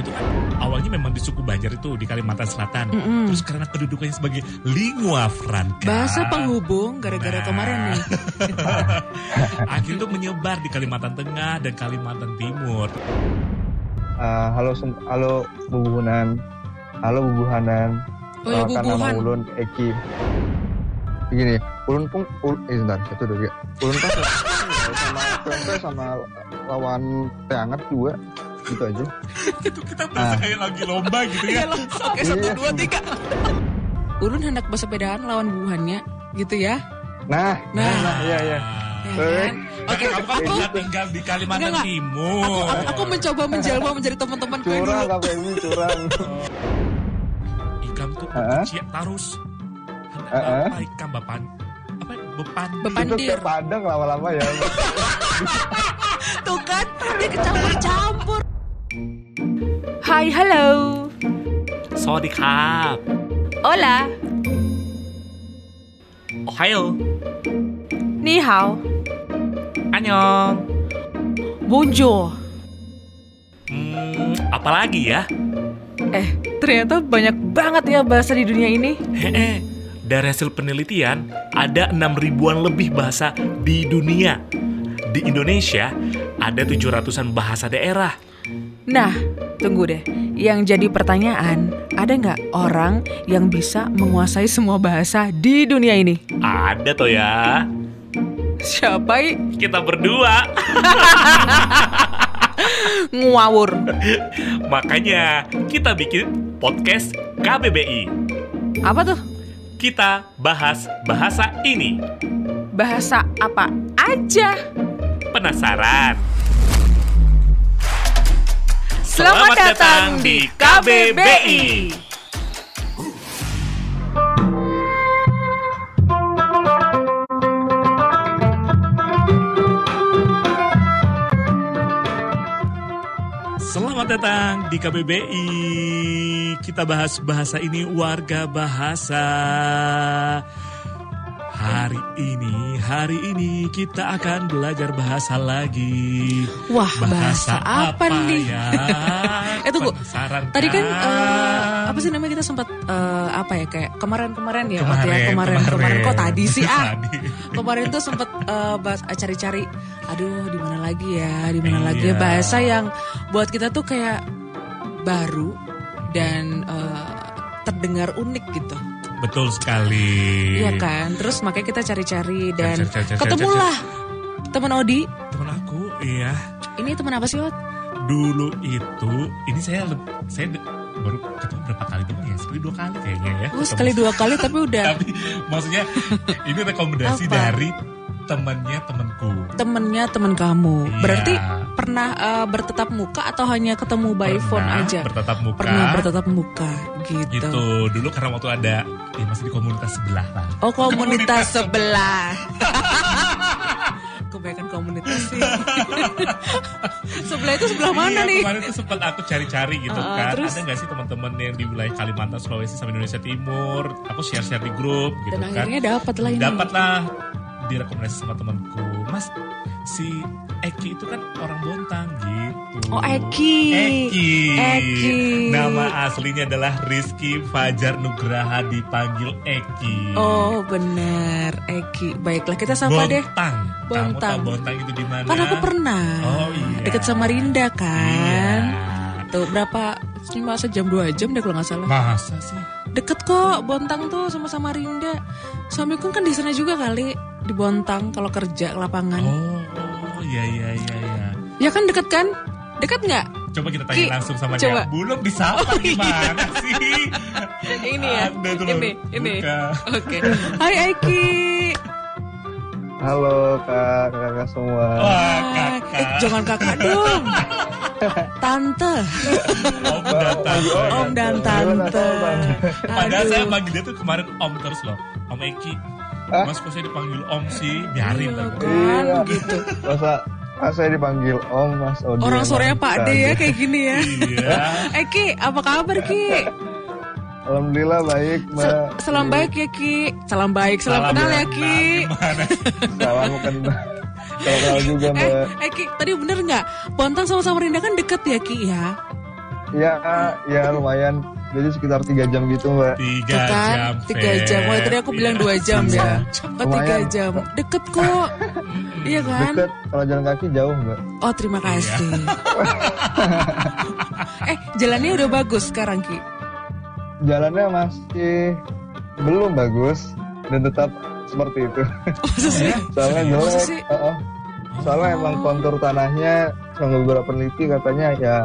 itu kan awalnya memang di suku Banjar itu di Kalimantan Selatan. Mm-mm. Terus karena kedudukannya sebagai lingua franca. Bahasa penghubung gara-gara Nah. kemarin nih. Akhirnya itu menyebar di Kalimantan Tengah dan Kalimantan Timur. Eh, halo halo bubuhunan. Halo bubuhanan. Oh ya Perkenalkan nama bubuhan. Ulun Eki. Begini, Ulun pun ul, eh sebentar, satu dua tiga. Ulun kan sama tempe sama lawan teh hangat juga. Gitu aja. itu kita berasa Ah. kayak lagi lomba gitu Iya ya. loh. Oke satu Iya. dua tiga. Ulun hendak bersepedaan lawan bubuhannya, gitu ya. Nah, Nah. nah, iya iya. Ya Eh. kan? Oke, kan aku tinggal di Kalimantan Enggak, enggak. Timur. aku, aku, aku mencoba menjelma menjadi teman-teman gue Curang dulu. apa ini curang. Ikan tuh kuciak tarus. Heeh. Apa ikan bapan? Apa bepan? Itu Bepandir. kayak padang lama-lama ya. Tuh kan, dia kecampur-campur. Hai, halo. สวัสดีครับ Hola. โอไฮโอ Ni hao. อันยอง Bonjour. Hmm, apalagi ya? Eh, ternyata banyak banget ya bahasa di dunia ini. Hehe, dari hasil penelitian ada 6 ribuan lebih bahasa di dunia. Di Indonesia ada 700-an bahasa daerah. Nah, tunggu deh. Yang jadi pertanyaan, ada nggak orang yang bisa menguasai semua bahasa di dunia ini? Ada toh ya. Siapa? i? Kita berdua. Ngawur. Makanya kita bikin podcast KBBI. Apa tuh? Kita bahas bahasa ini. Bahasa apa aja? Penasaran? Selamat datang di KBBI. Selamat datang di KBBI. Kita bahas bahasa ini warga bahasa. Hari ini, hari ini kita akan belajar bahasa lagi. Wah, bahasa apa nih? ya? Eh, tunggu. Penasaran Tadi kan kan? eh, apa sih namanya kita sempat eh, apa ya kayak kemarin-kemarin ya, Kemarin, ya kemarin kemarin kok tadi sih ah Tadi. kemarin tuh sempat bahas ah, cari-cari aduh di mana lagi ya di mana Iya. lagi ya bahasa yang buat kita tuh kayak baru dan eh, terdengar unik gitu Betul sekali. Iya kan terus makanya kita cari-cari dan Cari, cari, cari, ketemulah teman Odi Temen aku, iya. ini teman apa sih Ot? Dulu itu, ini saya saya baru ketemu berapa kali doang ya? Sekali dua kali kayaknya ya. Oh ketemu. sekali dua kali tapi udah Tapi maksudnya ini rekomendasi Apa? dari temannya temanku. temennya temen kamu Iya. berarti pernah eh, bertetap muka atau hanya ketemu by phone Pernah aja bertatap muka. pernah bertetap muka gitu. Gitu. Dulu karena waktu ada ya masih di komunitas sebelah lah. Oh komunitas sebelah. Kebanyakan komunitas sih. sebelah itu sebelah mana Iya, nih? Kemarin tuh sempat aku cari-cari gitu Ah, kan. terus? Ada nggak sih teman-teman yang di wilayah Kalimantan, Sulawesi sama Indonesia Timur? Aku share-share di grup gitu Dan kan. akhirnya dapat lah ini. Dapatlah direkomendasi sama temanku. Mas, si Eki itu kan orang Bontang gitu. Oh Eki. Eki. Eki. Nama aslinya adalah Rizky Fajar Nugraha dipanggil Eki. Oh benar Eki. Baiklah kita sapa deh. Bontang. Kamu Bontang. tahu Bontang itu di mana? Kan aku pernah. Oh iya. Deket sama Rinda kan. Iya. Tuh berapa? Cuma sejam dua jam deh kalau nggak salah. Masa sih? Deket kok Bontang tuh sama sama Rinda. Suamiku kan di sana juga kali di Bontang kalau kerja ke lapangan. Oh, oh iya iya iya iya. Ya kan deket kan? Deket nggak? Coba kita tanya Ki, langsung sama coba. dia. Belum disapa Oh, iya. gimana sih? Ini ya. Ada tuh, Ini, ini. Oke. Hai Aiki. Halo kak, kakak semua. Wah, kakak. Eh, jangan kakak dong. Tante. Om dan tante. Om dan tante. Padahal saya Aduh. panggil dia tuh kemarin Om terus loh. Om Eki. Hah? Mas kok saya dipanggil Om sih? Biarin Iya lah. kan Iya. gitu. Masa ah, saya dipanggil Om Mas Odi. Orang suaranya Mas Pak D ya kayak gini ya. Iya. Eki, apa kabar Ki? Alhamdulillah baik Mbak. salam baik ya Ki. Salam baik, salam, kenal ya Ki. Gimana? Salam kenal. Kenal juga Eh, Mbak. eh Ki, tadi bener nggak? Bontang sama Samarinda kan deket ya Ki ya? ya ya lumayan. Jadi sekitar tiga jam gitu mbak. Tiga kan, jam. tiga jam. Wah, tadi aku bilang dua jam Iya. ya. Oh, tiga jam. Deket kok. Iya kan? Deket kalau jalan kaki jauh mbak. Oh, terima kasih. eh, jalannya udah bagus sekarang, Ki. Jalannya masih belum bagus dan tetap seperti itu. Sih? Soalnya jelek. sih? Heeh. Soalnya emang kontur tanahnya sama beberapa peneliti katanya ya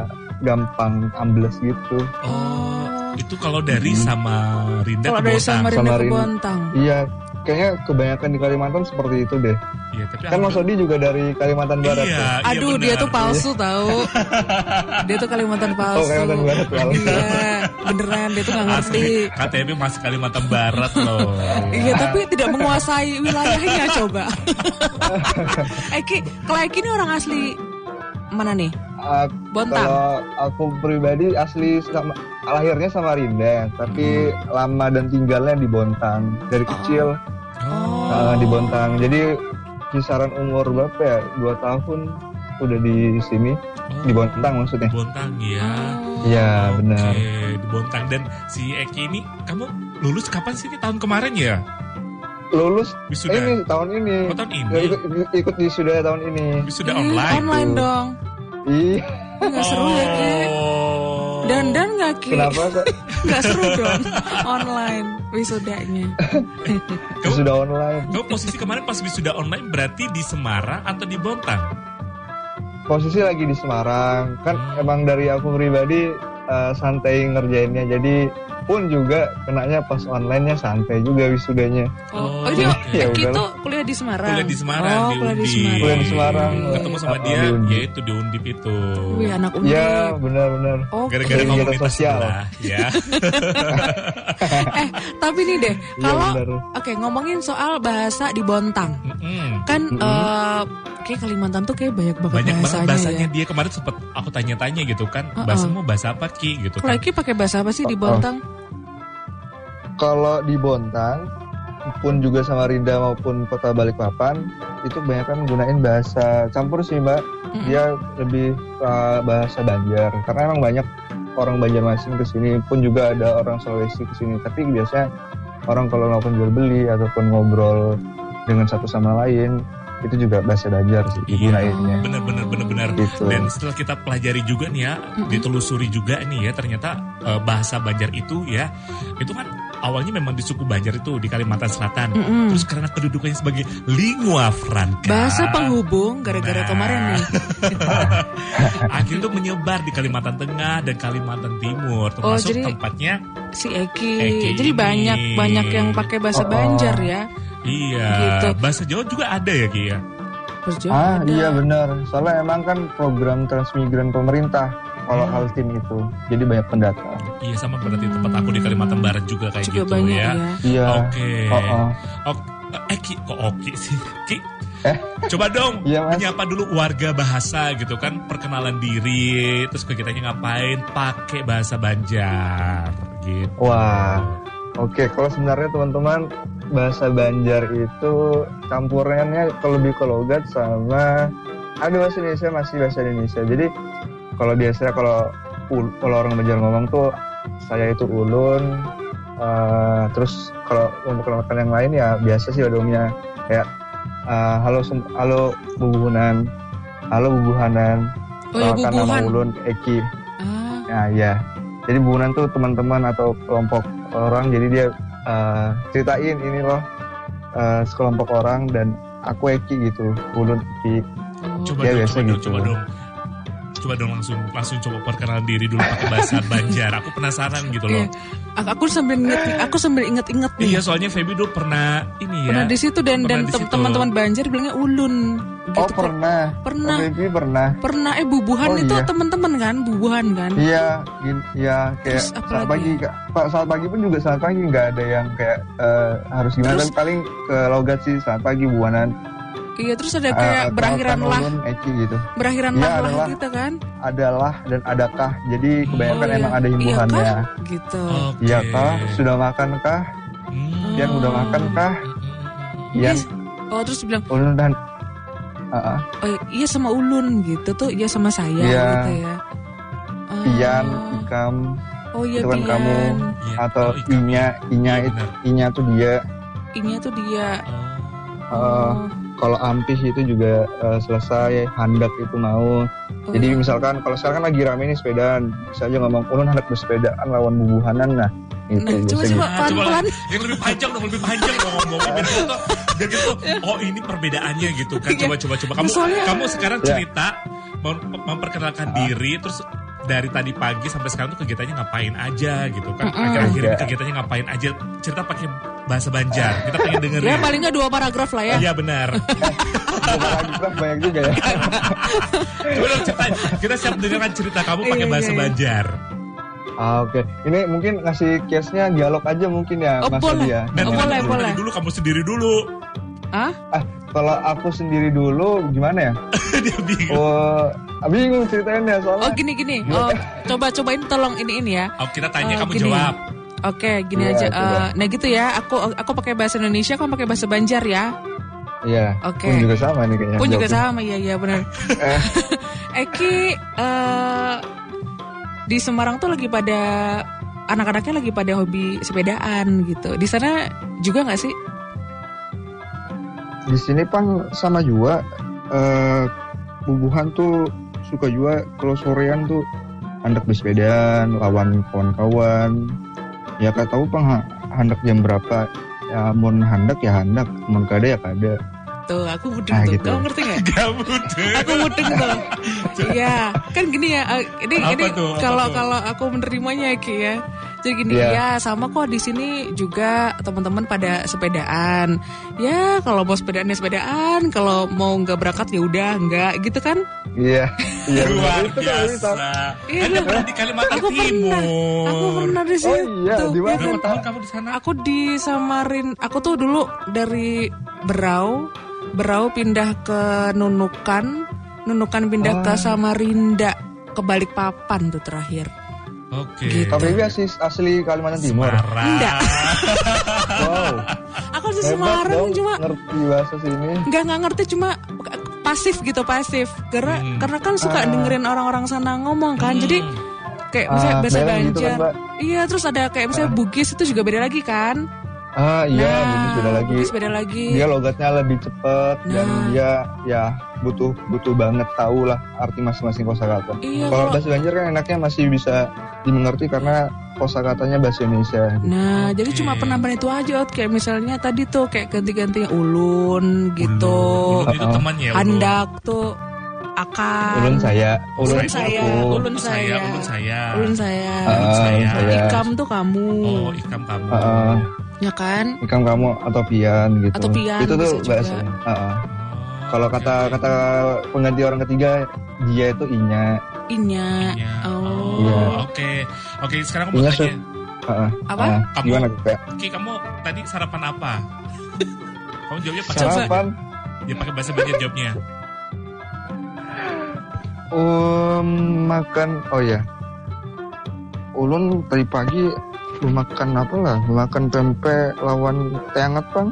gampang ambles gitu. Oh, itu kalau dari sama Rinda Kalau ke dari Bontang. Samarinda ke Samarinda. Bontang. Iya, kayaknya kebanyakan di Kalimantan seperti itu deh. Iya, tapi Kan Mas Odi juga dari Kalimantan Barat Iya, ya. iya Aduh, dia benar. tuh palsu tahu. dia tuh Kalimantan palsu. Oh, Kalimantan Barat palsu. Iya, beneran dia tuh nggak ngerti. KTP masih Kalimantan Barat loh. Iya, tapi tidak menguasai wilayahnya coba. eh, Ki, kalau Eki ini orang asli mana nih? Bontang. Kalau aku pribadi asli sama, lahirnya Samarinda, tapi lama dan tinggalnya di Bontang dari kecil Oh. ah, di Bontang. Jadi kisaran umur berapa ya? Dua tahun udah di sini di Bontang maksudnya. Bontang ya. Iya Oke, benar. di Bontang dan si Eki ini kamu lulus kapan sih Ki? tahun kemarin ya? Lulus Wisuda. ini tahun ini. Oh, tahun ini. Nggak ikut, ikut di sudah tahun ini. Wisuda Ih, online. Online dong. Ih, Ih, Nggak seru ya, Ki. Oh. Dan dan nggak Ki? kenapa? Kak? Nggak seru dong. Online wisudanya. Sudah online. kamu posisi kemarin pas wisuda online berarti di Semarang atau di Bontang? Posisi lagi di Semarang. Kan Hmm. emang dari aku pribadi eh, santai ngerjainnya. Jadi pun juga kenanya pas online-nya santai juga wisudanya. Oh, Oh, oh dia oke. Ya Eki tuh kuliah di Semarang. Kuliah di Semarang, oh, di kuliah di. Semarang. Kuliah di Semarang. Ketemu sama Oh, dia, di Undi. yaitu di Undip itu. Wih, anak Undip. Ya benar-benar. Oke. Gara-gara komunitas sosial. sebelah, ya. eh, tapi nih deh, Iya kalau benar. oke ngomongin soal bahasa di Bontang. Mm-mm. Kan Mm-mm. eh, kayak Kalimantan tuh kayak banyak banget Banyak banget bahasanya, bahasanya ya. dia kemarin sempet aku tanya-tanya gitu kan, Uh-uh. bahasamu bahasa apa Ki gitu Kalau kan. Eki pakai bahasa apa sih di Oh, Bontang? Kalau di Bontang pun juga sama Rinda maupun Kota Balikpapan itu kebanyakan gunain bahasa campur sih mbak. Dia lebih uh, bahasa Banjar karena emang banyak orang Banjarmasin ke sini pun juga ada orang Sulawesi ke sini. Tapi biasanya orang kalau melakukan jual beli ataupun ngobrol dengan satu sama lain itu juga bahasa Banjar sih Iya. digunainnya. Bener-bener bener-bener. Gitu. Dan setelah kita pelajari juga nih ya, ditelusuri juga nih ya, ternyata eh, bahasa Banjar itu ya, itu kan awalnya memang di suku Banjar itu di Kalimantan Selatan. Mm-mm. Terus karena kedudukannya sebagai lingua franca. Bahasa penghubung gara-gara Nah. kemarin nih. Akhirnya itu menyebar di Kalimantan Tengah dan Kalimantan Timur, Oh, termasuk jadi- tempatnya Si Eki. Eki Jadi ini. banyak banyak yang pakai bahasa Oh, oh. Banjar ya. iya. Gitu. Bahasa Jawa juga ada ya Ki ya. Ah ada. iya benar. Soalnya emang kan program transmigran pemerintah kalau Hmm. Altim itu. Jadi banyak pendatang. Iya sama berarti tempat aku di Kalimantan Barat juga kayak juga gitu banyak ya. ya. Iya. Oke. Oh, oh. Ok, eh Ki, kok Oki sih? Ki, Eh? coba dong Iya, Mas. menyapa dulu warga bahasa gitu kan, perkenalan diri, terus kegiatannya ngapain, pakai bahasa Banjar gitu. Wah. Oke, kalau sebenarnya teman-teman bahasa Banjar itu campurannya ke lebih ke logat sama ada bahasa Indonesia masih bahasa Indonesia. Jadi kalau biasanya kalau kalau orang Banjar ngomong tuh saya itu ulun. eh, terus kalau memperkenalkan yang lain ya biasa sih pada umumnya kayak eh, halo halo bubuhunan, halo bubuhanan, Oh ya nama bubuhan. ulun Eki. Ah, Ya, ya. Jadi bubunan tuh teman-teman atau kelompok orang. Jadi dia eh, ceritain ini loh eh, sekelompok orang dan aku Eki gitu, ulun Eki. oh. Coba Ya, dong, biasa coba dong, gitu. coba dong. Coba dong langsung langsung coba perkenalan diri dulu pakai bahasa Banjar. Aku penasaran gitu loh. Iya. Aku- Aku sambil inget, aku sambil inget-inget nih. Iya, soalnya Feby dulu pernah ini ya. Pernah di situ dan dan Pernah teman-teman Banjar bilangnya ulun. Gitu. Oh pernah, Pernah. Oh, Baby pernah. Pernah eh bubuhan Oh, itu iya. teman-teman kan, bubuhan kan. Iya, iya kayak Terus saat pagi. Pak saat pagi pun juga saat pagi nggak ada yang kayak eh, harus gimana. Terus- paling ke logat sih saat pagi buanan. Iya, terus ada Eh, kayak berakhiran kenalkan lah, ulun Eki gitu. berakhiran Iya, lah lah adalah. gitu kan. Adalah dan adakah. Jadi kebanyakan Oh, iya. emang ada Iya himbuhannya. kah? Gitu. Oke. Iya kah? Sudah makan kah? Hmm. Yang udah makan kah? Yang Yes. Oh, terus bilang, ulun dan Ah, ah. "Oh, iya sama ulun" gitu tuh, iya sama saya Iya. gitu ya. pian, ikam, Oh iya itu kan pian. kamu. Iya, atau oh, inya, inya Iya, itu, benar. inya tuh dia. Inya tuh dia. Oh. Kalau ampih itu juga eh, selesai, handak itu mau. Oh, Jadi misalkan kalau sekarang kan lagi rame nih sepedaan, bisa aja ngomong ulun hendak bersepedaan lawan bubuhanan nah. Itu Nah, coba coba Ah, coba pelan-pelan. yang lebih panjang dong, lebih panjang dong ngomongnya biar kita tuh, biar kita tuh, oh ini perbedaannya gitu kan. Coba coba coba kamu Soalnya- kamu sekarang Ya. cerita mem- memperkenalkan Ah. diri terus dari tadi pagi sampai sekarang tuh kegiatannya ngapain aja gitu kan. Mm-mm. Akhir-akhir ini Ya. kegiatannya ngapain aja. Cerita pakai bahasa Banjar. Kita pengen dengerin. Ya paling nggak dua paragraf lah ya. Iya benar. Paragraf banyak juga ya. Coba dong ceritain. Kita siap dengarkan cerita kamu pakai Iya, bahasa iya, iya. Banjar. Ah, Oke, ini mungkin ngasih case-nya dialog aja mungkin ya, Oh, Mas boleh. Adi ya. Dan Oh, boleh, dulu, boleh. dulu kamu sendiri dulu. Hah? Ah, kalau aku sendiri dulu gimana ya? Dia bingung. Oh, bingung ceritainnya soalnya. Oh gini gini. Oh coba cobain tolong ini ini ya. Oh, kita tanya Oh, kamu gini. jawab. Oke, gini Iya, aja. coba. Eh, nah gitu ya. Aku aku pakai bahasa Indonesia, kamu pakai bahasa Banjar ya. Iya. Oke. Pun juga sama nih kayaknya. Pun juga jawabnya. sama, iya iya benar. Eh. Eki eh di Semarang tuh lagi pada anak-anaknya lagi pada hobi sepedaan gitu. Di sana juga nggak sih? Di sini pang sama juga eh bubuhan tuh suka juga kalau sorean tuh hendak bersepedaan lawan kawan-kawan. Ya kak tahu pang ha- hendak jam berapa? Ya mun hendak ya hendak, mun kada ya kada. Tuh, aku mudeng Ah, tuh. gitu. Kamu ngerti nggak? Kamu Aku mudeng tuh. Iya, kan gini ya. eh, Ini Apa ini kalau kalau aku menerimanya Ki ya. Jadi gini Iya. ya, sama kok di sini juga teman-teman pada sepedaan. Ya, kalau mau sepedaan ya sepedaan, kalau mau nggak berangkat ya udah nggak gitu kan? Iya. Iya. Luar itu kan biasa. Iya, Anda pernah di Kalimantan Aku pernah. Timur. Aku pernah di situ. Oh iya, di mana? ya kan? tahun kamu di sana? Aku di Samarin. Aku tuh dulu dari Berau, Berau pindah ke Nunukan, Nunukan pindah ke Oh. Samarinda, ke Balikpapan tuh terakhir. Oke. Gitu. KBB asli, asli Kalimantan Timur. Semarang. Enggak. Wow. Aku Hebat Semarang dong, cuma ngerti bahasa sini. nggak nggak ngerti cuma pasif gitu pasif karena Hmm. karena kan suka Ah. dengerin orang-orang sana ngomong kan jadi Hmm. kayak misalnya Ah, bahasa beda gitu kan, Banjar Mbak. iya terus ada kayak misalnya Bugis itu juga beda lagi kan Ah iya, nah Bugis beda lagi. Bugis beda lagi Dia logatnya lebih cepet dan Nah. dia ya butuh butuh banget tahu lah arti masing-masing kosakata. iya Kalau bahasa Banjar kan enaknya masih bisa dimengerti karena kosakatanya bahasa Indonesia. Nah, jadi cuma penambahan itu aja, Ot. kayak misalnya tadi tuh kayak ganti-gantinya ulun gitu, Ulun, ulun itu temannya ulun. handak tuh akan, Ulun saya, ulun, Ulun saya, ulun Ulun saya, saya. ulun saya. ulun saya, ulun saya. saya. ikam tuh kamu, Oh, ikam kamu. Ah. ya kan? ikam kamu atau pian gitu. Atau pian, Itu tuh bisa juga. bahasanya. Kalau oke, kata oke. kata pengganti orang ketiga dia itu inya. Inya, Iya. Oh. Iya. oke. Oke, sekarang aku mau tanya. Ah. Apa? Ah, Kamu- gimana kayak Ki, kamu tadi sarapan apa? kamu jawabnya pakai sarapan? dia pakai bahasa Banjar jawabnya. Um, makan oh ya. Ulun tadi pagi makan apa lah? Makan tempe lawan teh hangat bang.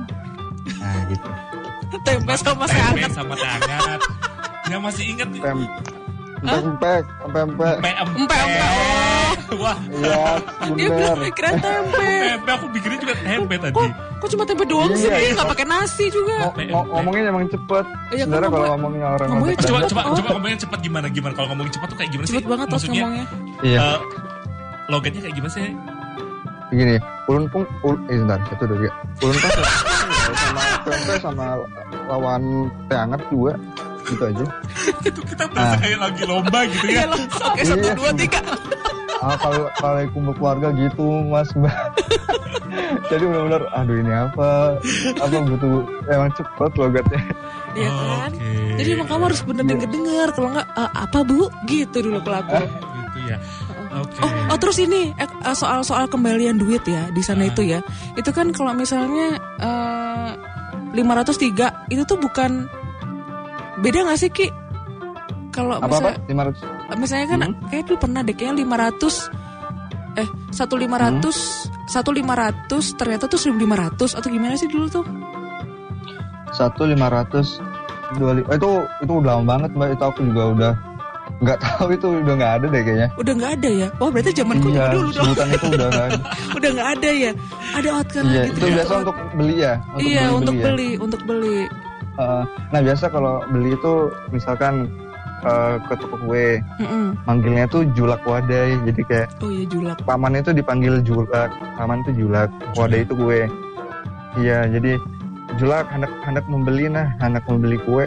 Nah gitu. Tempe sama Tempe angkat. sama hangat. Yang masih ingat nih. Tem tempe tempe. Empe, Empe, empe, oh. Wah, Iya Dia bener. bilang kira tempe. tempe aku bikinnya juga tempe tadi. Kok, kok cuma tempe doang Iya, sih? iya. Nggak pakai nasi juga. Ngo- ngo- ngomongnya emang cepet. Iya, kan Sebenarnya kalau ngomong- ngomongnya orang ngomongnya ngomong- Coba cepet. coba Oh. coba ngomongnya cepat gimana gimana kalau ngomongin cepat tuh kayak gimana sih? Cepet banget Maksudnya ngomongnya. Iya. eh, logatnya kayak gimana sih? Begini, ulun pun ul, eh sebentar, satu dulu ya. Ulun kan tempe sama lawan teh hangat juga. Gitu aja. Itu kita berasa Ah. kayak lagi lomba gitu Iya ya. loh. Oke satu Iya. dua tiga. ah kalau kalau kumpul keluarga gitu mas mbak jadi benar-benar aduh ini apa apa butuh emang cepet logatnya Iya kan? Oke. Jadi emang kamu harus bener denger denger kalau nggak "Eh, apa bu gitu dulu ke aku. gitu ya. Oke. Oh, oh terus ini eh, soal soal kembalian duit ya di sana Ah. itu ya. Itu kan kalau misalnya eh, 503 itu tuh bukan beda nggak sih Ki? Kalau apa apa misalnya, misalnya kan Hmm. kayak dulu pernah deh kayaknya 500 eh 1500 1500 ternyata tuh 1500 atau gimana sih dulu tuh? satu lima ratus dua li- oh, itu itu udah lama banget mbak itu aku juga udah nggak tahu itu udah nggak ada deh kayaknya. Udah nggak ada ya? Wah berarti zamanku Iya, dulu dong. sebutan itu udah nggak ada. Udah nggak ada ya? Ada outcast Iya, gitu. itu ya? biasa untuk beli ya. Untuk iya untuk ya. beli, untuk beli. Uh, nah biasa kalau beli itu misalkan uh, ke toko kue, Mm-mm. manggilnya tuh julak wadai. Jadi kayak Oh iya julak. paman itu dipanggil julak, paman itu julak, wadai itu kue. Iya, jadi julak hendak hendak membeli nah, hendak membeli kue.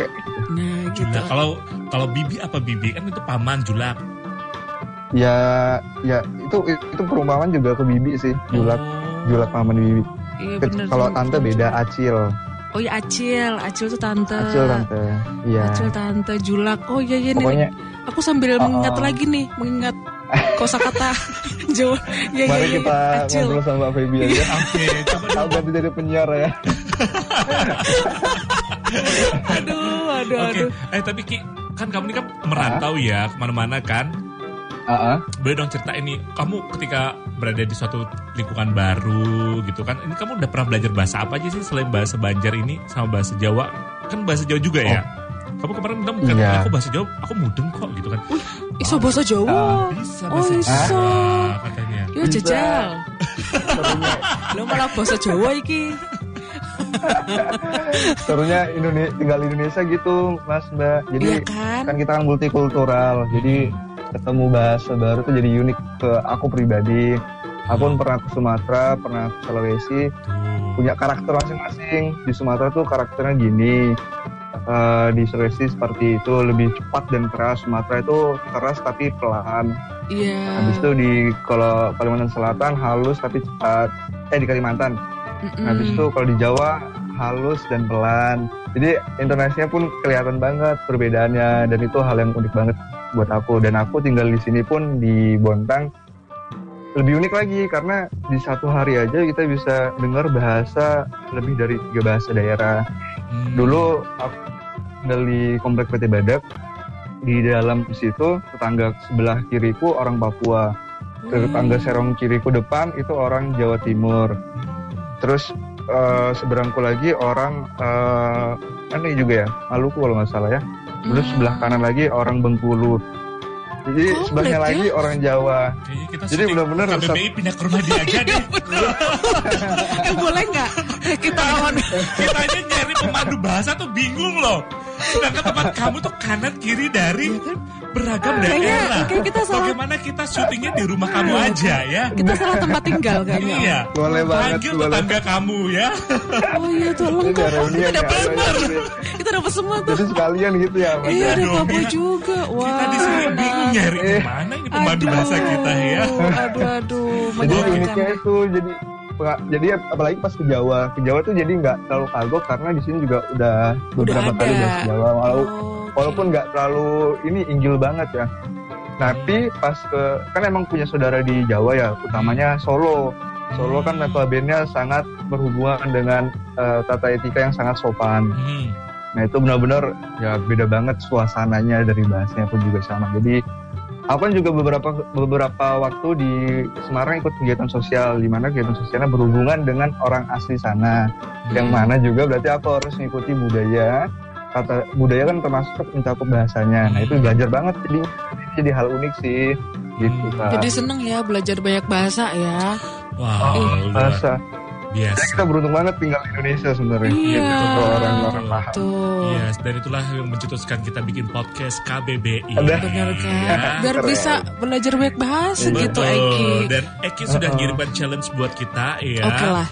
Nah gitu. Julak. Kalau kalau bibi apa bibi kan itu paman julak. Ya, ya itu itu perumpamaan juga ke bibi sih, julak, Oh. julak paman bibi. Iya bener. Kalau tante beda acil, Oh iya acil, acil tuh tante. acil tante. Iya. Acil tante julak. Oh iya iya nih. Pokoknya Aku sambil Oh, mengingat lagi nih, mengingat kosakata Jawa. Ya, ya, mari ya, kita acil. ngobrol sama Feby aja. Oke, coba ganti jadi penyiar ya. Aduh, aduh, Oke, aduh. eh tapi Ki, kan kamu ini kan merantau ya ke mana-mana kan? Heeh. Boleh dong cerita ini, kamu ketika berada di suatu lingkungan baru gitu kan, ini kamu udah pernah belajar bahasa apa aja sih selain bahasa Banjar ini sama bahasa Jawa? Kan bahasa Jawa juga ya? Kamu kemarin bilang kan Iya. aku bahasa Jawa, aku mudeng kok gitu kan? Iso bahasa Jawa. Bisa Oh, bahasa iso. Jawa katanya. Ya Bisa. jajal. Lo malah bahasa Jawa iki. Serunya Indonesia tinggal di Indonesia gitu, Mas Mbak. Jadi Iya kan? kan kita kan multikultural. Jadi ketemu bahasa baru tuh jadi unik ke aku pribadi. Aku pun pernah ke Sumatera, pernah ke Sulawesi, Tuh. punya karakter masing-masing. Di Sumatera tuh karakternya gini. Eh, di Sulawesi seperti itu lebih cepat dan keras. Sumatera itu keras tapi pelan. Iya. Habis itu di kalau Kalimantan Selatan halus tapi cepat. Eh di Kalimantan. Mm-mm. Habis itu kalau di Jawa halus dan pelan. Jadi intonasinya pun kelihatan banget perbedaannya dan itu hal yang unik banget buat aku dan aku tinggal di sini pun di Bontang lebih unik lagi karena di satu hari aja kita bisa dengar bahasa lebih dari tiga bahasa daerah. Hmm. Dulu aku tinggal di komplek PT Badak di dalam situ tetangga sebelah kiriku orang Papua tetangga serong kiriku depan itu orang Jawa Timur terus eh, seberangku lagi orang eh kan ini juga ya Maluku kalau nggak salah ya terus Hmm. sebelah kanan lagi orang Bengkulu jadi Komplek sebelahnya ya? lagi orang Jawa Kayaknya kita Jadi benar-benar KBBI pindah ke rumah dia aja deh. Eh boleh nggak? Eh, kita lawan. kita aja nyari pemandu bahasa tuh bingung loh. Sedangkan tempat kamu tuh kanan kiri dari beragam Kayaknya- daerah. kayak kita salah- Bagaimana kita syutingnya di rumah kamu aja ya? Kita salah tempat tinggal kayaknya. Iya. boleh banget Panggil tetangga kamu ya. Oh iya tuh lengkap. ada Oh, kita ya, dapat ada semua. Kita dapat semua tuh. jadi sekalian gitu ya? Iya ada dong, Papu ya. juga. Wah. Kita di sini bingung nyari Eh. ke mana ini pemandu Aduh, bahasa kita ya. Aduh aduh. jadi uniknya itu jadi jadi apalagi pas ke Jawa ke Jawa tuh jadi nggak terlalu kagok karena di sini juga udah beberapa ada. kali bahasa Jawa walau Oh. Walaupun nggak terlalu ini inggil banget ya. Tapi pas ke kan emang punya saudara di Jawa ya utamanya Solo. Solo kan notabene sangat berhubungan dengan eh, tata etika yang sangat sopan. Hmm. nah itu benar-benar ya beda banget suasananya dari bahasanya pun juga sama. Jadi aku kan juga beberapa beberapa waktu di Semarang ikut kegiatan sosial di mana kegiatan sosialnya berhubungan dengan orang asli sana. Yang Hmm. mana juga berarti aku harus mengikuti budaya kata budaya kan termasuk mencakup bahasanya nah itu belajar banget jadi jadi hal unik sih gitu Hmm. Kak. Jadi seneng ya belajar banyak bahasa ya. Wow, Oh, luar bahasa biasa. kita beruntung banget tinggal di Indonesia sebenarnya Iya. gitu kalau orang-orang paham Tuh. Yes, dan itulah yang mencetuskan kita bikin podcast KBBI. Ada. Benar kan? Ya. Biar Keren. bisa belajar banyak bahasa gitu Betul. Eki. Dan Eki sudah Uh-uh. ngirimkan challenge buat kita ya. Oke lah.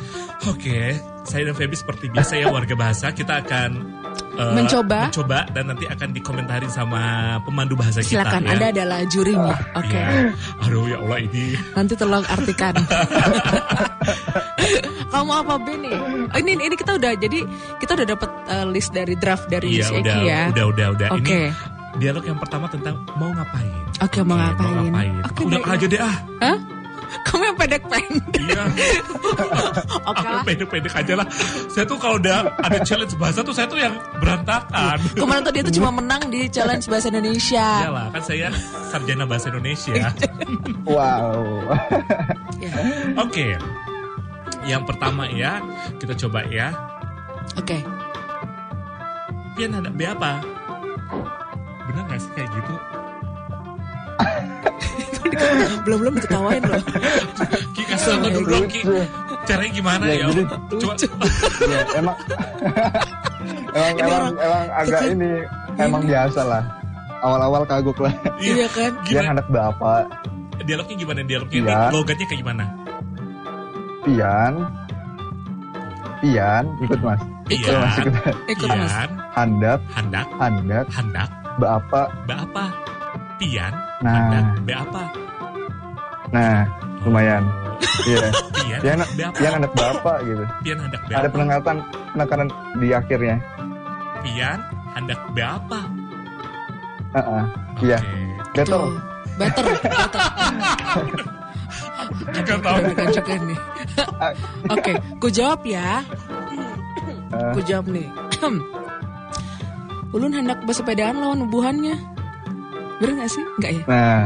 Oke, saya dan Feby seperti biasa ya warga bahasa kita akan eh, Mencoba. mencoba dan nanti akan dikomentarin sama pemandu bahasa Silakan kita. Anda ya. adalah jurinya. Oke. Iya. Aduh ya Allah ini. Nanti tolong artikan. Kamu apa Ben nih? Oh, ini ini kita udah jadi kita udah dapat eh, list dari draft dari Iya si udah, Eki ya. udah, udah, udah. Oke. Ini dialog yang pertama tentang mau ngapain. Oke, mau ngapain? Oke, Udah baik. aja deh ah. Hah? Kamu yang pendek-pendek. Iya. Oke Aku lah. pendek-pendek aja lah. Saya tuh kalau udah ada challenge bahasa tuh saya tuh yang berantakan. Kemarin tuh dia tuh cuma menang di challenge bahasa Indonesia. Iyalah, kan saya sarjana bahasa Indonesia. wow Ya. Oke. Yang pertama ya, kita coba ya. Oke. Pian ada B apa? Benar gak sih kayak gitu? belum belum diketawain loh. Ki kasih contoh dulu dong Ki. Caranya gimana Ya, ya? jadi- Coba. Ya, emang emang Ini emang, emang agak ini emang biasa lah. Awal-awal kagok lah. Iya kan? Dia Gimana? anak bapak, Dialognya gimana? Dialognya ini Iya. logatnya kayak gimana? Pian, Pian, ikut mas. Ikut. Iya, mas, Pian, ikut. Ikut mas. Pian, Handap, handak, handap, handak, bapak. ba Pian, Nah, handak, ba apa? nah, lumayan. Iya. Pian, Pian, apa? Pian anak bapak gitu. Pian handak ba Ada penengatan, penekanan di akhirnya. Pian, handak ba apa? Heeh. Iya. Oke. Better. Better, better. Juga tahu. Juga nih. Oke, ku jawab ya. Eh. Ku jawab nih. Ulun hendak bersepedaan lawan ubuhannya. Bener gak sih? Enggak ya? Nah,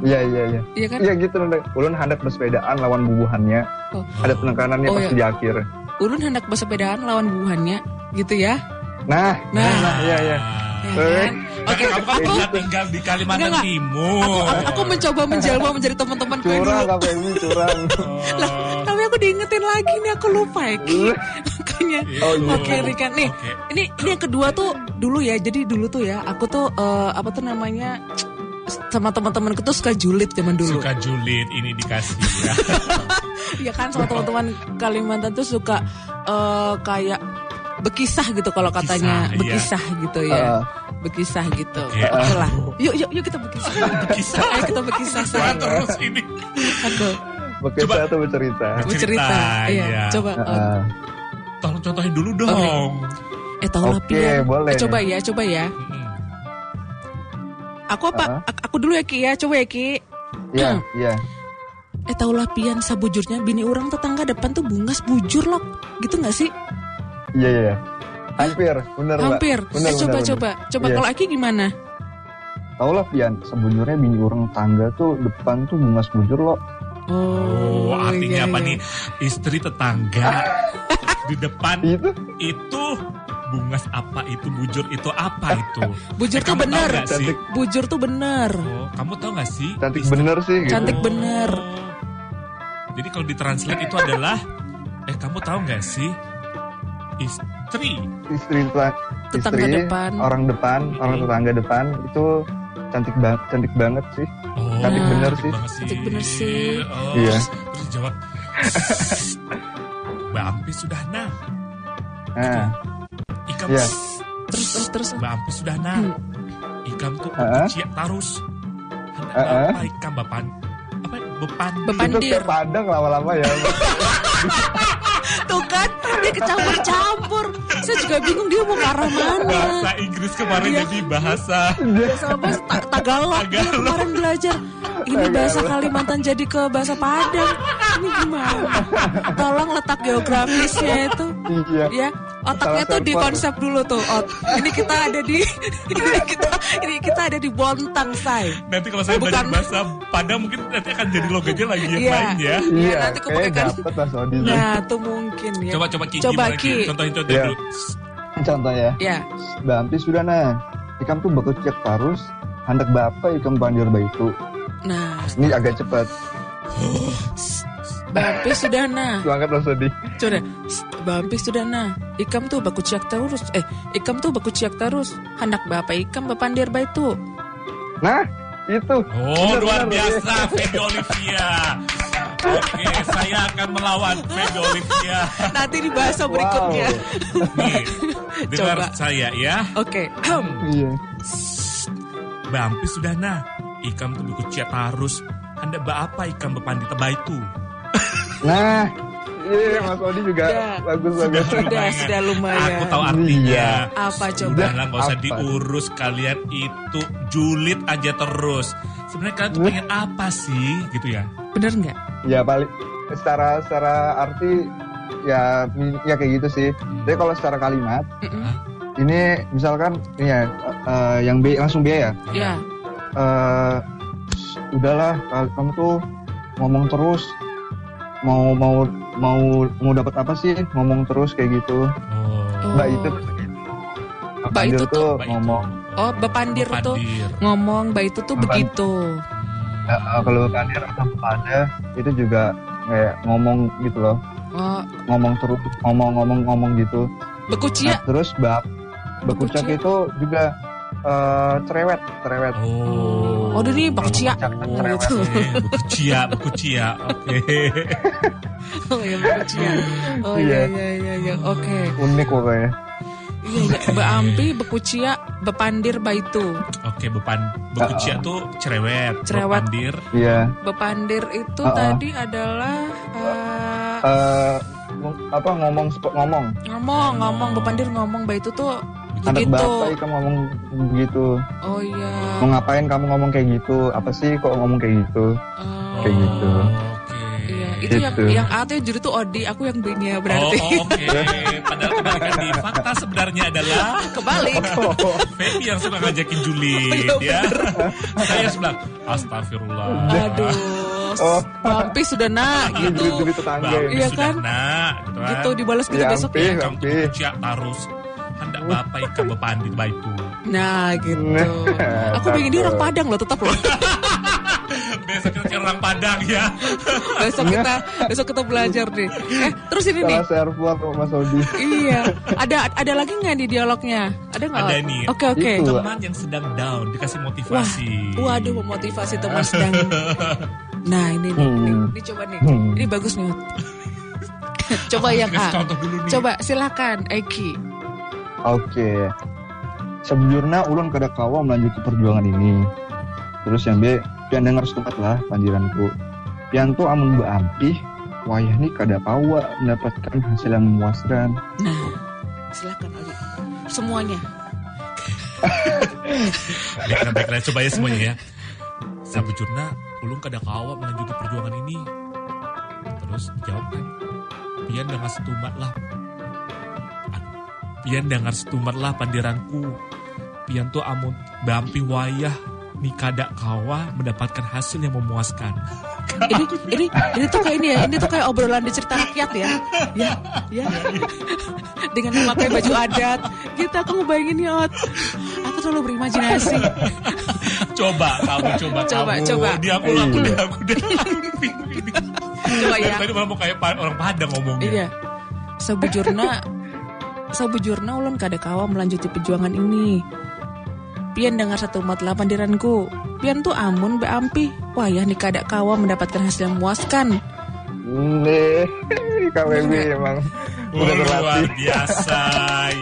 iya iya iya. Iya kan? Iya gitu Nanda. Ulun hendak bersepedaan lawan bubuhannya. Oh. Ada penekanannya Oh, pasti iya. di akhir. Ulun hendak bersepedaan lawan ubuhannya. Gitu ya? Nah, Nah. nah, iya iya. Ya kan? Oke, Kamu kan aku, tinggal di Kalimantan Enggak, enggak. Timur. aku, aku, aku mencoba menjelma menjadi teman-teman gue Curang dulu. KPMI curang. Lah, aku diingetin lagi nih, aku lupa ya, Ki. Makanya. Oh, iya. Oke, nih kan. Nih, Oke. ini ini yang kedua tuh dulu ya. Jadi dulu tuh ya, aku tuh eh, apa tuh namanya sama teman-temanku tuh suka julid zaman dulu. Suka julid ini dikasih ya. Iya kan sama teman-teman Kalimantan tuh suka eh, kayak bekisah gitu kalau katanya, Bekisah, iya. bekisah gitu ya. Eh, Bekisah gitu. Oke. Oke lah. Yuk yuk yuk kita bekisah. Bekisah. Ayo kita bekisah terus ini. Aku Bekisah Coba. tuh bercerita. bercerita. Iya, iya. coba eh, Heeh. Tolong contohin dulu dong. eh tahu lah Oke, Pian. boleh. Eh, coba ya, coba ya. Mm-mm. Aku apa? Ak- Aku dulu ya Ki ya, coba ya Ki. Iya, iya. Eh tahulah pian sabujurnya bini orang tetangga depan tuh bungas bujur loh. Gitu nggak sih? Iya, iya. Hampir, bener Mbak. Hampir. Bener, eh coba bener, coba. Coba Iya. kalau Aki gimana? Tau lah Pian, sebenarnya bini orang tangga tuh depan tuh bungas bujur loh. Oh, artinya iya, apa iya. nih? Istri tetangga di depan Itu itu bungas apa itu bujur itu apa itu? Bujur Eh, tuh kamu tahu bener. Cantik. Bujur tuh bener. Oh, kamu tahu gak sih? cantik Istri- bener sih gitu. Cantik bener. Oh. Jadi kalau ditranslate itu adalah eh kamu tahu nggak sih istri Istri Tetangga istri, depan. orang depan, orang tetangga depan itu cantik banget, cantik banget sih. Oh, Cantik bener sih. banget Cantik bener sih. Oh, Iya. terus, terus jawab Mbak Ampi sudah nah Nah, Ikam Iya. Terus terus terus. Mbak Ampi sudah nah. Ikam tuh Heeh. ciak tarus Hendak Heeh. apa ikam bapan Apa bepan Bepan. itu Pandir. kayak padang lama-lama ya. Tuh kan kecampur-campur. Saya juga bingung dia mau ke arah mana. Bahasa Inggris kemarin Iya. jadi bahasa Sama bahasa Ta- Tagalog dia Tagalog. kemarin belajar. Ini bahasa Kalimantan jadi ke bahasa Padang. Ini gimana? Tolong letak geografisnya itu. iya. Ya, otaknya tuh di konsep dulu tuh. Ot. Ini kita ada di ini kita ini kita ada di Bontang, say. Nanti kalau saya Bukan. belajar bahasa Padang mungkin nanti akan jadi logonya lagi yang Iya. lain ya Iya, nanti aku kayak pakai kan. dapet Mas Odi. Nah, tuh mungkin ya. Coba coba Ki Coba, Ki. Contohin contohin Iya. dulu Contoh ya, Ya. Mbak Ampi sudah nah. Ikam tuh bakal cek tarus, hendak bapak ikam pandir itu. Nah, Ini agak cepat. Bampi sudah nah. Semangat Mas Odi. Coba Bampi sudah nah. Ikam tuh baku ciak terus. Eh, ikam tuh baku ciak terus. Hendak bapak ikam bapandir itu. Nah, itu. Oh luar biasa Feby Olivia Oke saya akan melawan Feby Olivia Nanti di bahasa berikutnya. Nih dengar Coba. saya ya Oke. Iya. Bampi sudah nah Ikam tuh buku ciat tarus Anda ba apa ikam bepandi teba itu Nah, iya Mas Odi juga bagus bagus. Sudah. Sudah, sudah lumayan. Aku tahu artinya Iya. Apa coba? Udah lah gak usah Apa? diurus Kalian itu julid aja terus Sebenarnya kalian tuh pengen apa sih Gitu ya Bener nggak? Ya paling secara secara arti ya ya kayak gitu sih. Tapi kalau secara kalimat Mm-mm. ini misalkan ini ya eh, yang B langsung B ya. Ya. Eh, udahlah kal- kamu tuh ngomong terus mau mau mau mau dapat apa sih ngomong terus kayak gitu. Oh Mbak itu Mbak itu Pandir tuh- Mbak itu. ngomong Oh, bepandir tuh Bepandir. ngomong, mbak itu tuh Bepan- begitu. Ya, kalau bepandir atau bepada itu juga kayak ngomong gitu loh Oh, ngomong terus ngomong-ngomong ngomong gitu bekucia. Nah, terus bab bekucak Bekucia. itu juga eh, cerewet cerewet Oh. Oh, udah nih bekucia. Bekucak kan Oh, cerewet. gitu. Oke, bekucia, bekucia. Oke. Oh ya bekucia. Oh iya iya iya iya. Oke. unik pokoknya Iya iya. Beampi, bekucia, bepandir, baitu. Oke, bepan bekucia tuh cerewet, Cerewet. bepandir. iya Bepandir itu Uh-uh. tadi adalah eh, Eh, ng- apa ngomong ngomong ngomong ngomong bepandir ngomong baitu tuh anak Begitu. bapak kamu ngomong begitu oh iya. mau ngapain kamu ngomong kayak gitu apa sih kok ngomong kayak gitu Oh, Kayak gitu. Oke. Iya, itu yang Gitu. yang A tuh yang juri tuh Odi, aku yang B-nya berarti. Oh, oh, oke. Padahal kebalikan di fakta sebenarnya adalah Kebalik. Feby yang suka ngajakin Juli, Oh, iya, ya. Saya sebelah, astagfirullah. Aduh. Oh. Mampi sudah nak Ini gitu. duit-duit tetangga Bang, ini. Iya kan? Nak, gitu kan. Gitu dibalas gitu Ya, besok ya. Kamu tuh Ampi. bekucia tarus. Hendak bapak ikan bepandit baitu. Nah, gitu. Nah, Aku pengen dia orang Padang loh, tetap loh. Besok kita cari orang Padang ya. besok kita besok kita belajar deh. Eh, terus ini nih. salah server Mas Odi Iya. Ada ada lagi nggak di dialognya? Ada nggak? Ada nih. Oke oke. Itu. Teman yang sedang down dikasih motivasi. Waduh, memotivasi teman sedang. Nah ini nih, Hmm. nih, ini coba nih. Hmm. Ini bagus nih. coba yang A. contoh dulu nih. Coba silakan Eki. oke Sejujurnya ulun kada kawa melanjuti perjuangan ini terus yang B pian dengar setempat lah panjiranku pian tuh amun beampih wayah nih kada kawa mendapatkan hasil yang memuaskan Nah, silakan Ali. Semuanya. Baiklah, baiklah. Coba ya semuanya ya. Sabujurna, ulung kada kawa melanjuti perjuangan ini. Terus dijawab kan. Pian dengar setumat lah. Aduh. Pian dengar setumat lah pandiranku. Pian tuh amun bampi wayah ni kada kawa mendapatkan hasil yang memuaskan. Ini ini ini tuh kayak ini ya. Ini tuh kayak obrolan di cerita rakyat ya. Ya, ya. Dengan memakai baju adat. Gitu aku ngebayangin ya. Aku terlalu berimajinasi. Coba kamu coba Coba, kamu. coba. Di aku Iya. aku deh aku ini. Coba ya. Tadi malah mau kayak orang Padang ngomongnya. Iya. Sebujurna Sebujurna ulun kada kawa melanjuti perjuangan ini. Pian dengar satu umat lapan diranku. Pian tuh amun beampi. Wayah nih kada kawa mendapatkan hasil yang memuaskan. nih KWB emang Udah luar biasa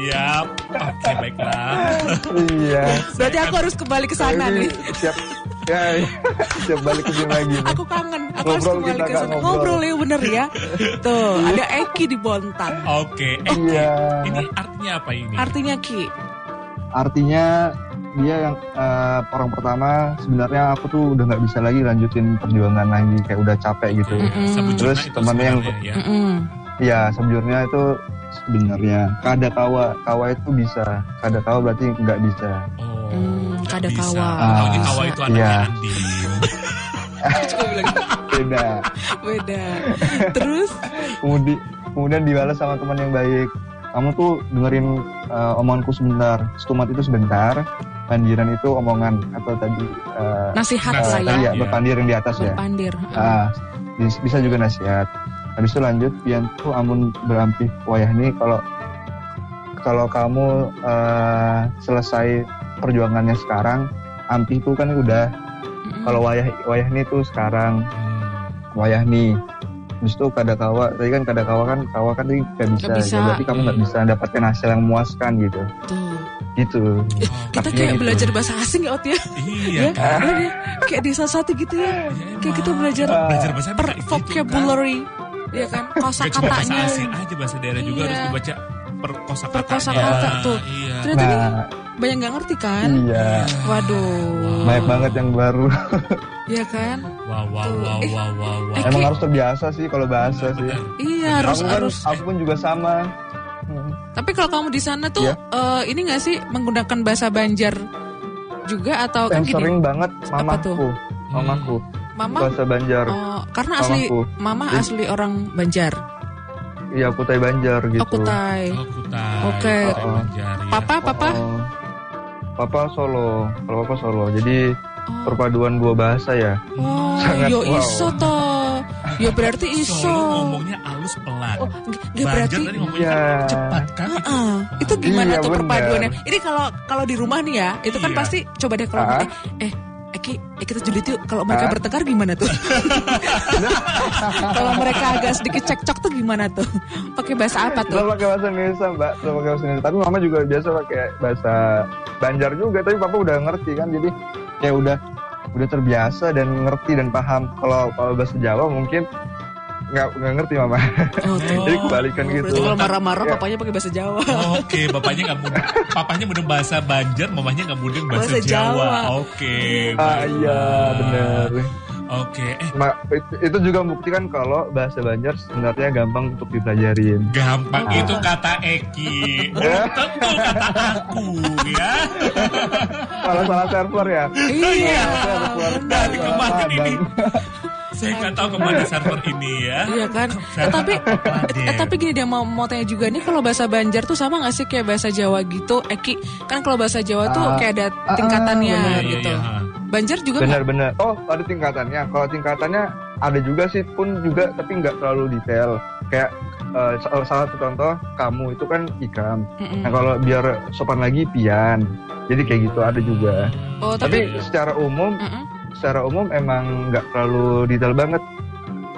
ya. Oke baiklah. iya Berarti aku harus kembali ke sana nih. siap ya iya. siap balik ke sini lagi nih. Aku kangen. Aku harus Ngobrol kembali kita, ke sana. ngobrol. Ngobrol ya bener ya. Tuh, ada Eki di Bontang. Oke. Eh, Iya. ini artinya apa ini? Artinya Ki. artinya dia yang eh, orang pertama sebenarnya aku tuh udah nggak bisa lagi lanjutin perjuangan lagi kayak udah capek gitu Mm-mm. Sabujurna Terus temannya yang- ya. Mm-mm. Ya sejujurnya itu sebenarnya kada kawa kawa itu bisa kada kawa berarti nggak bisa Oh, Hmm, kada bisa. kawa. Ah, kawa itu anaknya iya. Andin. Coba bilang beda beda. Terus kemudian kemudian dibalas sama teman yang baik kamu tuh dengerin eh, omonganku sebentar stumat itu sebentar bandiran itu omongan atau tadi eh, nasihat Nasihat, lah ya. iya Iya. berpandir yang di atas ya Berpandir. Ah, bis- bisa juga nasihat. Habis itu lanjut, pian tuh amun berampi wayah nih kalau kalau kamu eh, selesai perjuangannya sekarang, ampi itu kan udah. Kalau wayah wayah nih tuh sekarang Hmm. wayah nih. Habis itu kada kawa, tadi kan kada kawa kan kawa kan tadi nggak bisa. Nggak bisa. Ya, berarti kamu nggak bisa dapatkan hasil yang memuaskan gitu. Tuh. Gitu. Eh, kita Artinya kayak gitu. belajar bahasa asing ya Ot ya. Iya Ya, kan? ya. kayak di salah satu gitu ya. Iya, Kayak kita belajar belajar bahasa per gitu, vocabulary. Ya kan, kosa Gak cuma bahasa katanya. asing aja bahasa daerah juga Iya. harus dibaca per kosa Per kosakata tuh. Iya. Ternyata Nah, banyak nggak ngerti kan? iya. Waduh. Banyak banget yang baru. Iya kan? Wow wow Tuh. wow Eh, wow wow wow. eh, Emang harus terbiasa sih kalau bahasa sih. Benar. Iya harus aku kan, harus. aku pun juga sama. Hmm. Tapi kalau kamu di sana tuh Iya. eh, ini nggak sih menggunakan bahasa Banjar juga atau kan yang gini? sering banget mamaku mamaku Mama bahasa Banjar oh, karena asli mamaku mama Iya. asli orang Banjar. iya Kutai Banjar gitu Oh, Kutai. Oh, Kutai. Oke. Kutai Oh. Banjar, ya. Papa papa Oh, papa Solo kalau papa Solo jadi Oh, perpaduan dua bahasa ya. oh sangat yo wow. iso toh. Ya berarti iso. Solo ngomongnya halus pelan. Oh, g- g- Banjar berarti tadi ngomongnya Iya. kan cepat kan? Ah, itu gimana Iya, tuh benar. perpaduannya? Ini kalau kalau di rumah nih ya, itu kan Iya. pasti coba deh kalau Ah. eh, eh Eki, eh kita julid yuk. Kalau mereka Ah. bertengkar gimana tuh? kalau mereka agak sedikit cekcok tuh gimana tuh? Pakai bahasa apa tuh? Lo pakai bahasa Indonesia, Mbak. Lo pakai bahasa Indonesia. Tapi mama juga biasa pakai bahasa Banjar juga. Tapi papa udah ngerti kan. Jadi ya udah udah terbiasa dan ngerti dan paham. Kalau kalau bahasa Jawa mungkin nggak nggak ngerti mama. Oh. Jadi kebalikan Oh, gitu. Kalau marah-marah Ya. papanya pakai bahasa Jawa. Oke, bapaknya nggak mudeng. Papanya mudeng bahasa Banjar, mamanya nggak mudeng bahasa, Bahasa Jawa. Jawa. Oke. Ah baiklah. iya benar. Oke, eh Ma- itu- itu juga membuktikan kalau bahasa Banjar sebenarnya gampang untuk dipelajarin. gampang Ah. itu kata Eki. Tentu kata aku ya. Kalau salah server ya. iya. Server. Dari kemarin ini. Saya nggak tahu ke mana server ini ya. Iya kan? Eh, tapi eh, tapi gini dia mau mau tanya juga nih kalau bahasa Banjar tuh sama gak sih kayak bahasa Jawa gitu? Eki kan kalau bahasa Jawa tuh Ah, kayak ada ah, tingkatannya benar. Iya, gitu. iya, ha. Banjar juga nggak? Benar-benar. Oh, ada tingkatannya. Kalau tingkatannya ada juga sih pun juga tapi nggak terlalu detail. Kayak eh, salah satu contoh kamu itu kan ikam. Mm-mm. Nah kalau biar sopan lagi pian. Jadi kayak gitu ada juga. Oh Tapi tapi, secara umum, Mm-mm. Secara umum emang nggak terlalu detail banget.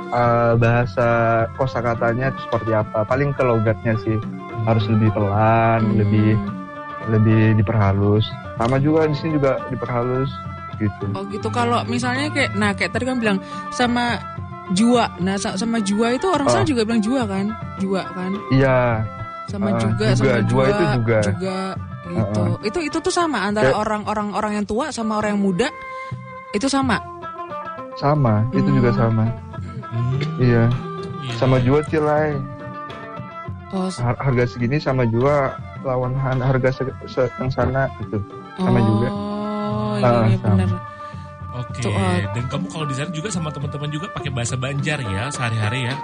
Eh, bahasa kosakatanya itu seperti apa? Paling ke logatnya sih harus lebih pelan, Hmm. lebih lebih diperhalus. Sama juga di sini juga diperhalus gitu. Oh gitu kalau misalnya kayak nah kayak tadi kan bilang sama jua. Nah sa- sama jua itu orang sana Oh. juga bilang jua kan? Jua kan? Iya, Sama Ah, juga, juga. sama Jua jua, itu juga. gitu. Itu itu tuh sama antara orang-orang orang yang tua sama orang yang muda. Itu sama. sama. Itu Hmm. juga sama. Hmm, Iya, iya. sama jua cilai. Oh, Har- Harga segini sama jua lawan han- harga se- se- yang sana gitu. sama oh, juga. iya, Ah, iya sama. benar. Oke, Tuh, uh, dan kamu kalau di sana juga sama teman-teman juga pakai bahasa Banjar ya sehari-hari ya?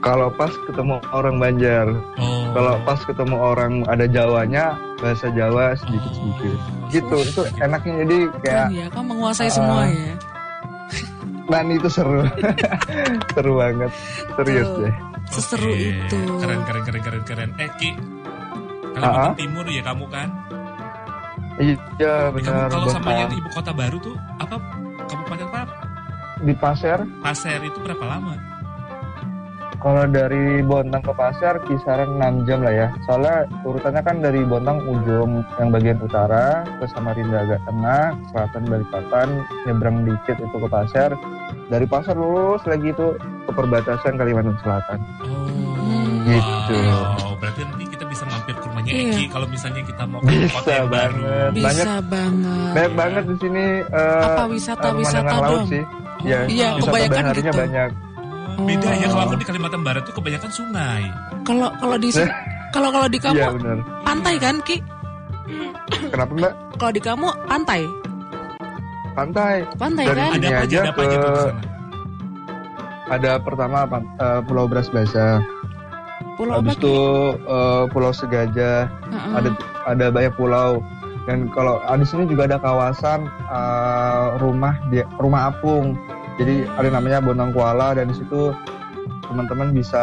Kalau pas ketemu orang Banjar, Oh. kalau pas ketemu orang ada Jawanya, bahasa Jawa sedikit-sedikit. Oh, Gitu, itu enaknya jadi kayak Keren ya, kamu menguasai Ah. semua ya. dan itu seru. seru banget. Serius Tuh. deh. Seseru Oke, itu. Keren, keren, keren, keren, keren. Eh, Ki, Kalimantan ah. Timur ya kamu kan? Iya, Eh, kamu benar. kalau sama yang ibu kota baru tuh apa? Kabupaten apa? Di Pasir, Pasir itu berapa lama? Kalau dari Bontang ke Pasir kisaran 6 jam lah ya. Soalnya urutannya kan dari Bontang ujung yang bagian utara ke Samarinda agak tengah, selatan Balikpapan, nyebrang dikit itu ke Pasir. Dari Pasir lurus lagi itu ke perbatasan Kalimantan Selatan. Oh, Gitu. wow. Berarti nanti kita bisa mampir ke rumahnya Iya. Eki kalau misalnya kita mau ke Bisa kota yang baru. banget. Bisa Banyak banget. banyak banget di sini eh, Apa eh, wisata-wisata pemandangan laut dong? sih. Ya, Iya, wisata kebanyakan gitu. banyak. Beda ya kalau aku di Kalimantan Barat tuh kebanyakan sungai. Kalau kalau di si- kalau kalau di kamu Iya pantai kan Ki? Kenapa Mbak? Kalau di kamu pantai, Pantai. pantai Dari kan? Ada apa aja, ada apa aja tuh di ke- sana? Ada pertama eh, Pulau Beras Basah. Pulau apa Habis itu eh, Pulau Segajah. Heeh. Ada ada banyak pulau. Dan kalau ah, di sini juga ada kawasan eh, rumah di rumah apung. Jadi ada namanya Bonang Kuala dan di situ teman-teman bisa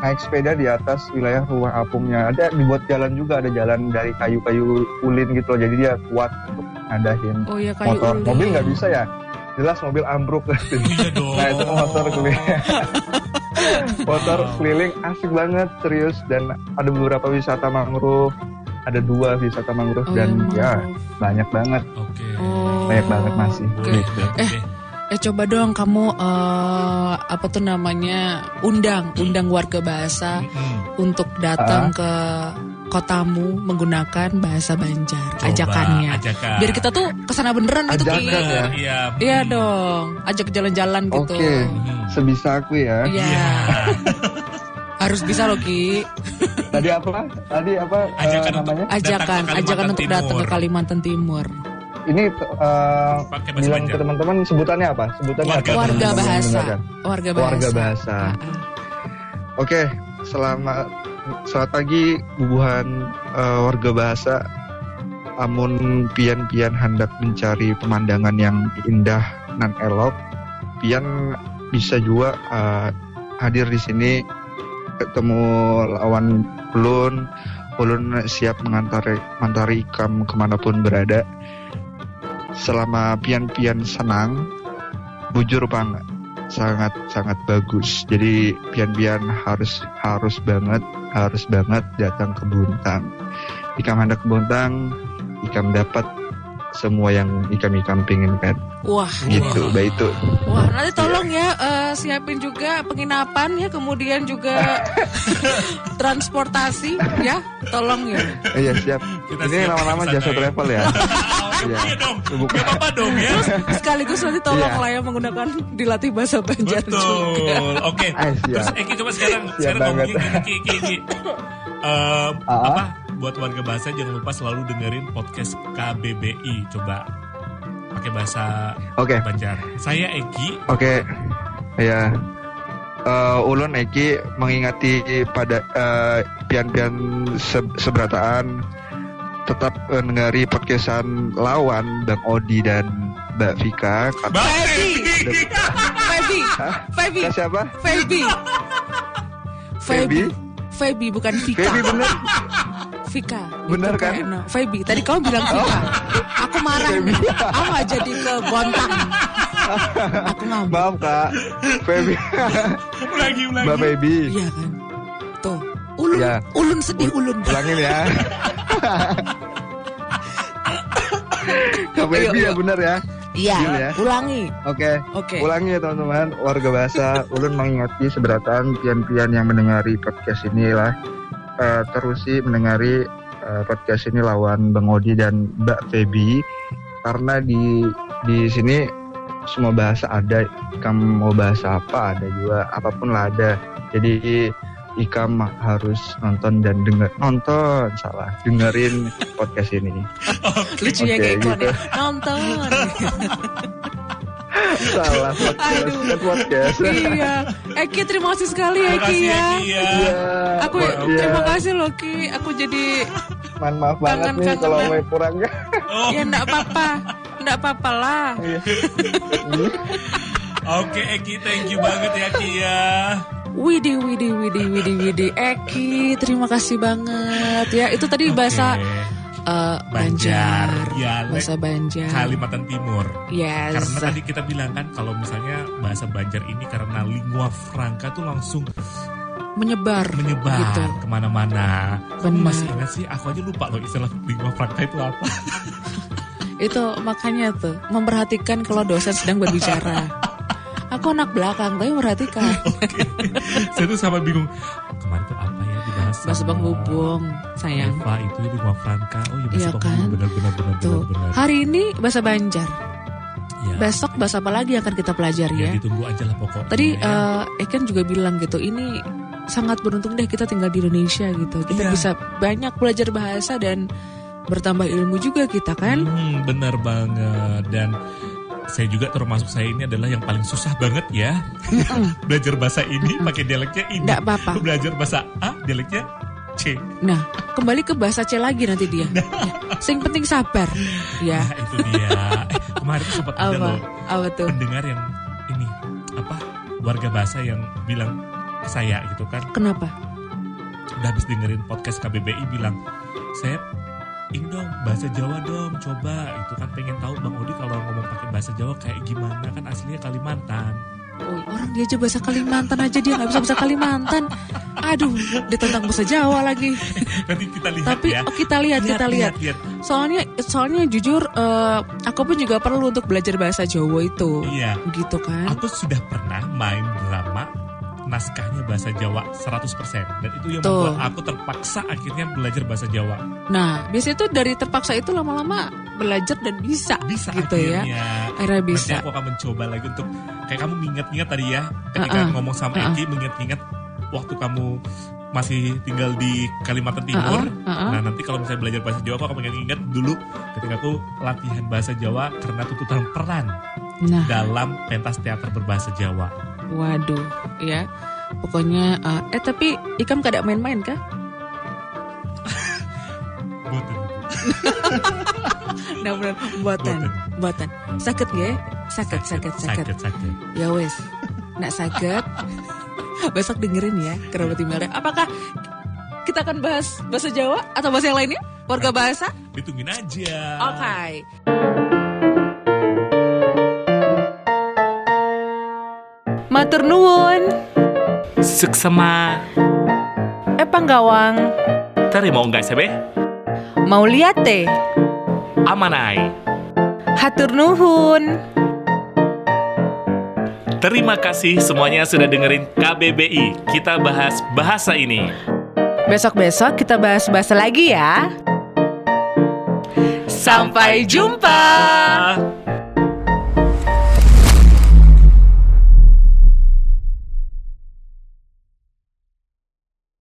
naik sepeda di atas wilayah rumah apungnya. Ada dibuat jalan juga, ada jalan dari kayu-kayu ulin gitu loh. Jadi dia kuat untuk ngadahin Oh iya kayu motor. ulin. Mobil nggak bisa ya? Jelas mobil ambruk. Iya dong. Nah itu motor keliling. motor keliling asik banget serius dan ada beberapa wisata mangrove. Ada dua wisata mangrove Oh, dan iya, ya mangrove. banyak banget. Oke. Oh. Banyak banget masih. Oke. Gitu. Eh, Eh coba dong kamu eh, apa tuh namanya undang undang warga bahasa Mm-mm. untuk datang ke kotamu menggunakan bahasa Banjar Coba, ajakannya. Ajakan. Biar kita tuh ke sana beneran gitu Ki. Ajakan ya? Iya. Iya mm. dong, ajak jalan-jalan gitu. Oke. Hmm. Sebisa aku ya. Iya. Iya. Harus bisa loh Ki. Tadi apa? Tadi apa eh, Ajakan untuk namanya? Ajakan, ajakan untuk datang ke Timur. Kalimantan Timur. Ini Pakai bahasa bilang Banjar. ke teman-teman sebutannya apa? Sebutannya Warga apa? Warga bahasa. Warga bahasa. Warga bahasa. Ah, ah. Oke, selamat selamat pagi bubuhan eh, warga bahasa. amun pian-pian hendak mencari pemandangan yang indah nan elok, pian bisa juga eh, hadir di sini ketemu lawan ulun, ulun siap mengantari mantari ikam ke mana pun berada. Selama pian-pian senang, bujur bang sangat sangat bagus. Jadi pian-pian harus harus banget harus banget datang ke Buntang. Ikam hendak ke Buntang, ikam dapat semua yang ikam-ikam pengen kan. Wah, Gitu, baik itu. wah nanti tolong ya eh, siapin juga penginapan ya, kemudian juga transportasi ya, tolong ya. Iya siap. Kita Ini santai. jasa travel ya. Iya. iya dong. Bukan. Gak apa-apa dong ya. Sekaligus nanti tolong Iya. lah ya menggunakan dilatih bahasa Banjar juga. Betul. Oke. Ah, siap. Terus Eki coba sekarang sekarang ngomongin Eki Eki Eki. Eh, Ah. apa? Buat warga bahasa jangan lupa selalu dengerin podcast KBBI. Coba pakai bahasa Oke, Banjar. Saya Eki. oke. Ya. Eh, ulun Eki mengingati pada eh, pian-pian se- seberataan tetap eh, dengari podcastan lawan Bang Odi dan Mbak Vika. Feby, Hah? Feby, Kak siapa? Feby. Feby? Feby bukan Vika. Feby bener. Vika. Bener Itu kan? kayak, no. Feby. Tadi kamu bilang Vika. Aku marah. Aku nggak jadi ke Bontang. Aku ngambek. Maaf kak. Feby. Ulangi ulangi. Mbak Feby. Iya kan. Tuh. Ulun, Ya. ulun sedih ulun. Ulangin ya. Kak Feby ya bener ya. Iya, ya. ulangi. Oke. Oke. Ulangi ya teman-teman, warga bahasa ulun mengingati seberatan pian-pian yang mendengari podcast ini lah. Eh, terusi mendengari eh, podcast ini lawan Bang Odi dan Mbak Feby karena di di sini semua bahasa ada. Kamu mau bahasa apa ada juga, apa pun lah ada. Jadi Ikam harus nonton dan denger nonton salah dengerin podcast ini Lucunya Oke, kayak gitu. ya. Nonton. salah podcast Aduh. kan podcast iya. Eki terima kasih sekali Terima Eki kasih ya. Eki ya. Iya, Aku Iya. terima kasih loh Ki. Aku jadi Man, maaf banget nih kalau mau kurangnya. Oh, ya enggak apa-apa. Enggak apa-apa lah. Oke Eki, thank you banget ya Ki ya. Widih, widih, widih, widih, widih. Eki, terima kasih banget ya. Itu tadi bahasa Oke. eh, Banjar, Banjar, dialek bahasa Banjar. Kalimantan Timur. Yes. Karena tadi kita bilang kan kalau misalnya bahasa Banjar ini karena lingua franca tuh langsung menyebar, menyebar gitu. ke mana-mana. Kamu masih ingat sih? Aku aja lupa loh istilah lingua franca itu apa. Itu makanya tuh memperhatikan kalau dosen sedang berbicara. Aku anak belakang tapi perhatikan. Saya tuh sama bingung. Kemarin tuh apa ya dibahas Bahasa sama penghubung, sayang. Eva itu lingua franca. Oh iya bahasa Iya penghubung kan? benar-benar benar Tuh. benar. Hari ini bahasa Banjar. Ya. Besok bahasa apa lagi yang akan kita pelajari Ya, ya? ditunggu aja lah pokoknya. Tadi ya. eh Eken juga bilang gitu, ini sangat beruntung deh kita tinggal di Indonesia gitu. Kita Iya. bisa banyak belajar bahasa dan bertambah ilmu juga kita kan. Hmm, benar banget dan saya juga termasuk saya ini adalah yang paling susah banget ya belajar bahasa ini pakai dialeknya ini. Nggak apa-apa. Belajar bahasa A dialeknya C. Nah, kembali ke bahasa C lagi nanti dia. Ya. Sing penting sabar. Ya. Nah itu dia. Eh, kemarin tuh sempat ada loh Apa tuh? pendengar yang ini apa warga bahasa yang bilang ke saya gitu kan Kenapa? udah habis dengerin podcast KBBI bilang saya ini dong bahasa Jawa dong coba itu kan pengen tahu Bang Odi kalau ngomong pakai bahasa Jawa kayak gimana kan aslinya Kalimantan Oh, orang dia aja bahasa Kalimantan aja dia nggak bisa bahasa Kalimantan. Aduh, dia tentang bahasa Jawa lagi. nanti kita lihat Tapi ya oh, kita lihat, kita lihat. lihat. Soalnya, soalnya jujur, eh, aku pun juga perlu untuk belajar bahasa Jawa itu, iya gitu kan? aku sudah pernah main drama naskahnya bahasa Jawa 100% dan itu yang Tuh. membuat aku terpaksa akhirnya belajar bahasa Jawa Nah, biasanya tuh dari terpaksa itu lama-lama belajar dan bisa, bisa gitu ya. akhirnya Akhirnya Nanti bisa. aku akan mencoba lagi untuk kayak kamu mengingat-ingat tadi ya ketika Uh-uh. ngomong sama Uh-uh. Eki mengingat-ingat waktu kamu masih tinggal di Kalimantan Timur. Uh-uh, uh-uh. Nah nanti kalau misalnya belajar bahasa Jawa aku akan mengingat dulu ketika aku latihan bahasa Jawa karena tuntutan peran Nah, dalam pentas teater berbahasa Jawa. Waduh, ya. Pokoknya, eh, eh tapi Ikam kada main-main kah? Nah bener, buatan, buatan. Sakit ya? Sakit, sakit, sakit. Sakit, sakit. Ya wes, nak sakit. Besok dengerin ya kerabat emailnya. Apakah kita akan bahas bahasa Jawa atau bahasa yang lainnya? Warga bahasa? Ditungguin aja. Oke. Matur nuwun. Suksema. Eh panggawang, Terima enggak sebe? mau lihat teh? Amanai. Hatur nuhun. Terima kasih semuanya sudah dengerin KBBI. Kita bahas bahasa ini. Besok-besok kita bahas bahasa lagi ya. Sampai jumpa. jumpa.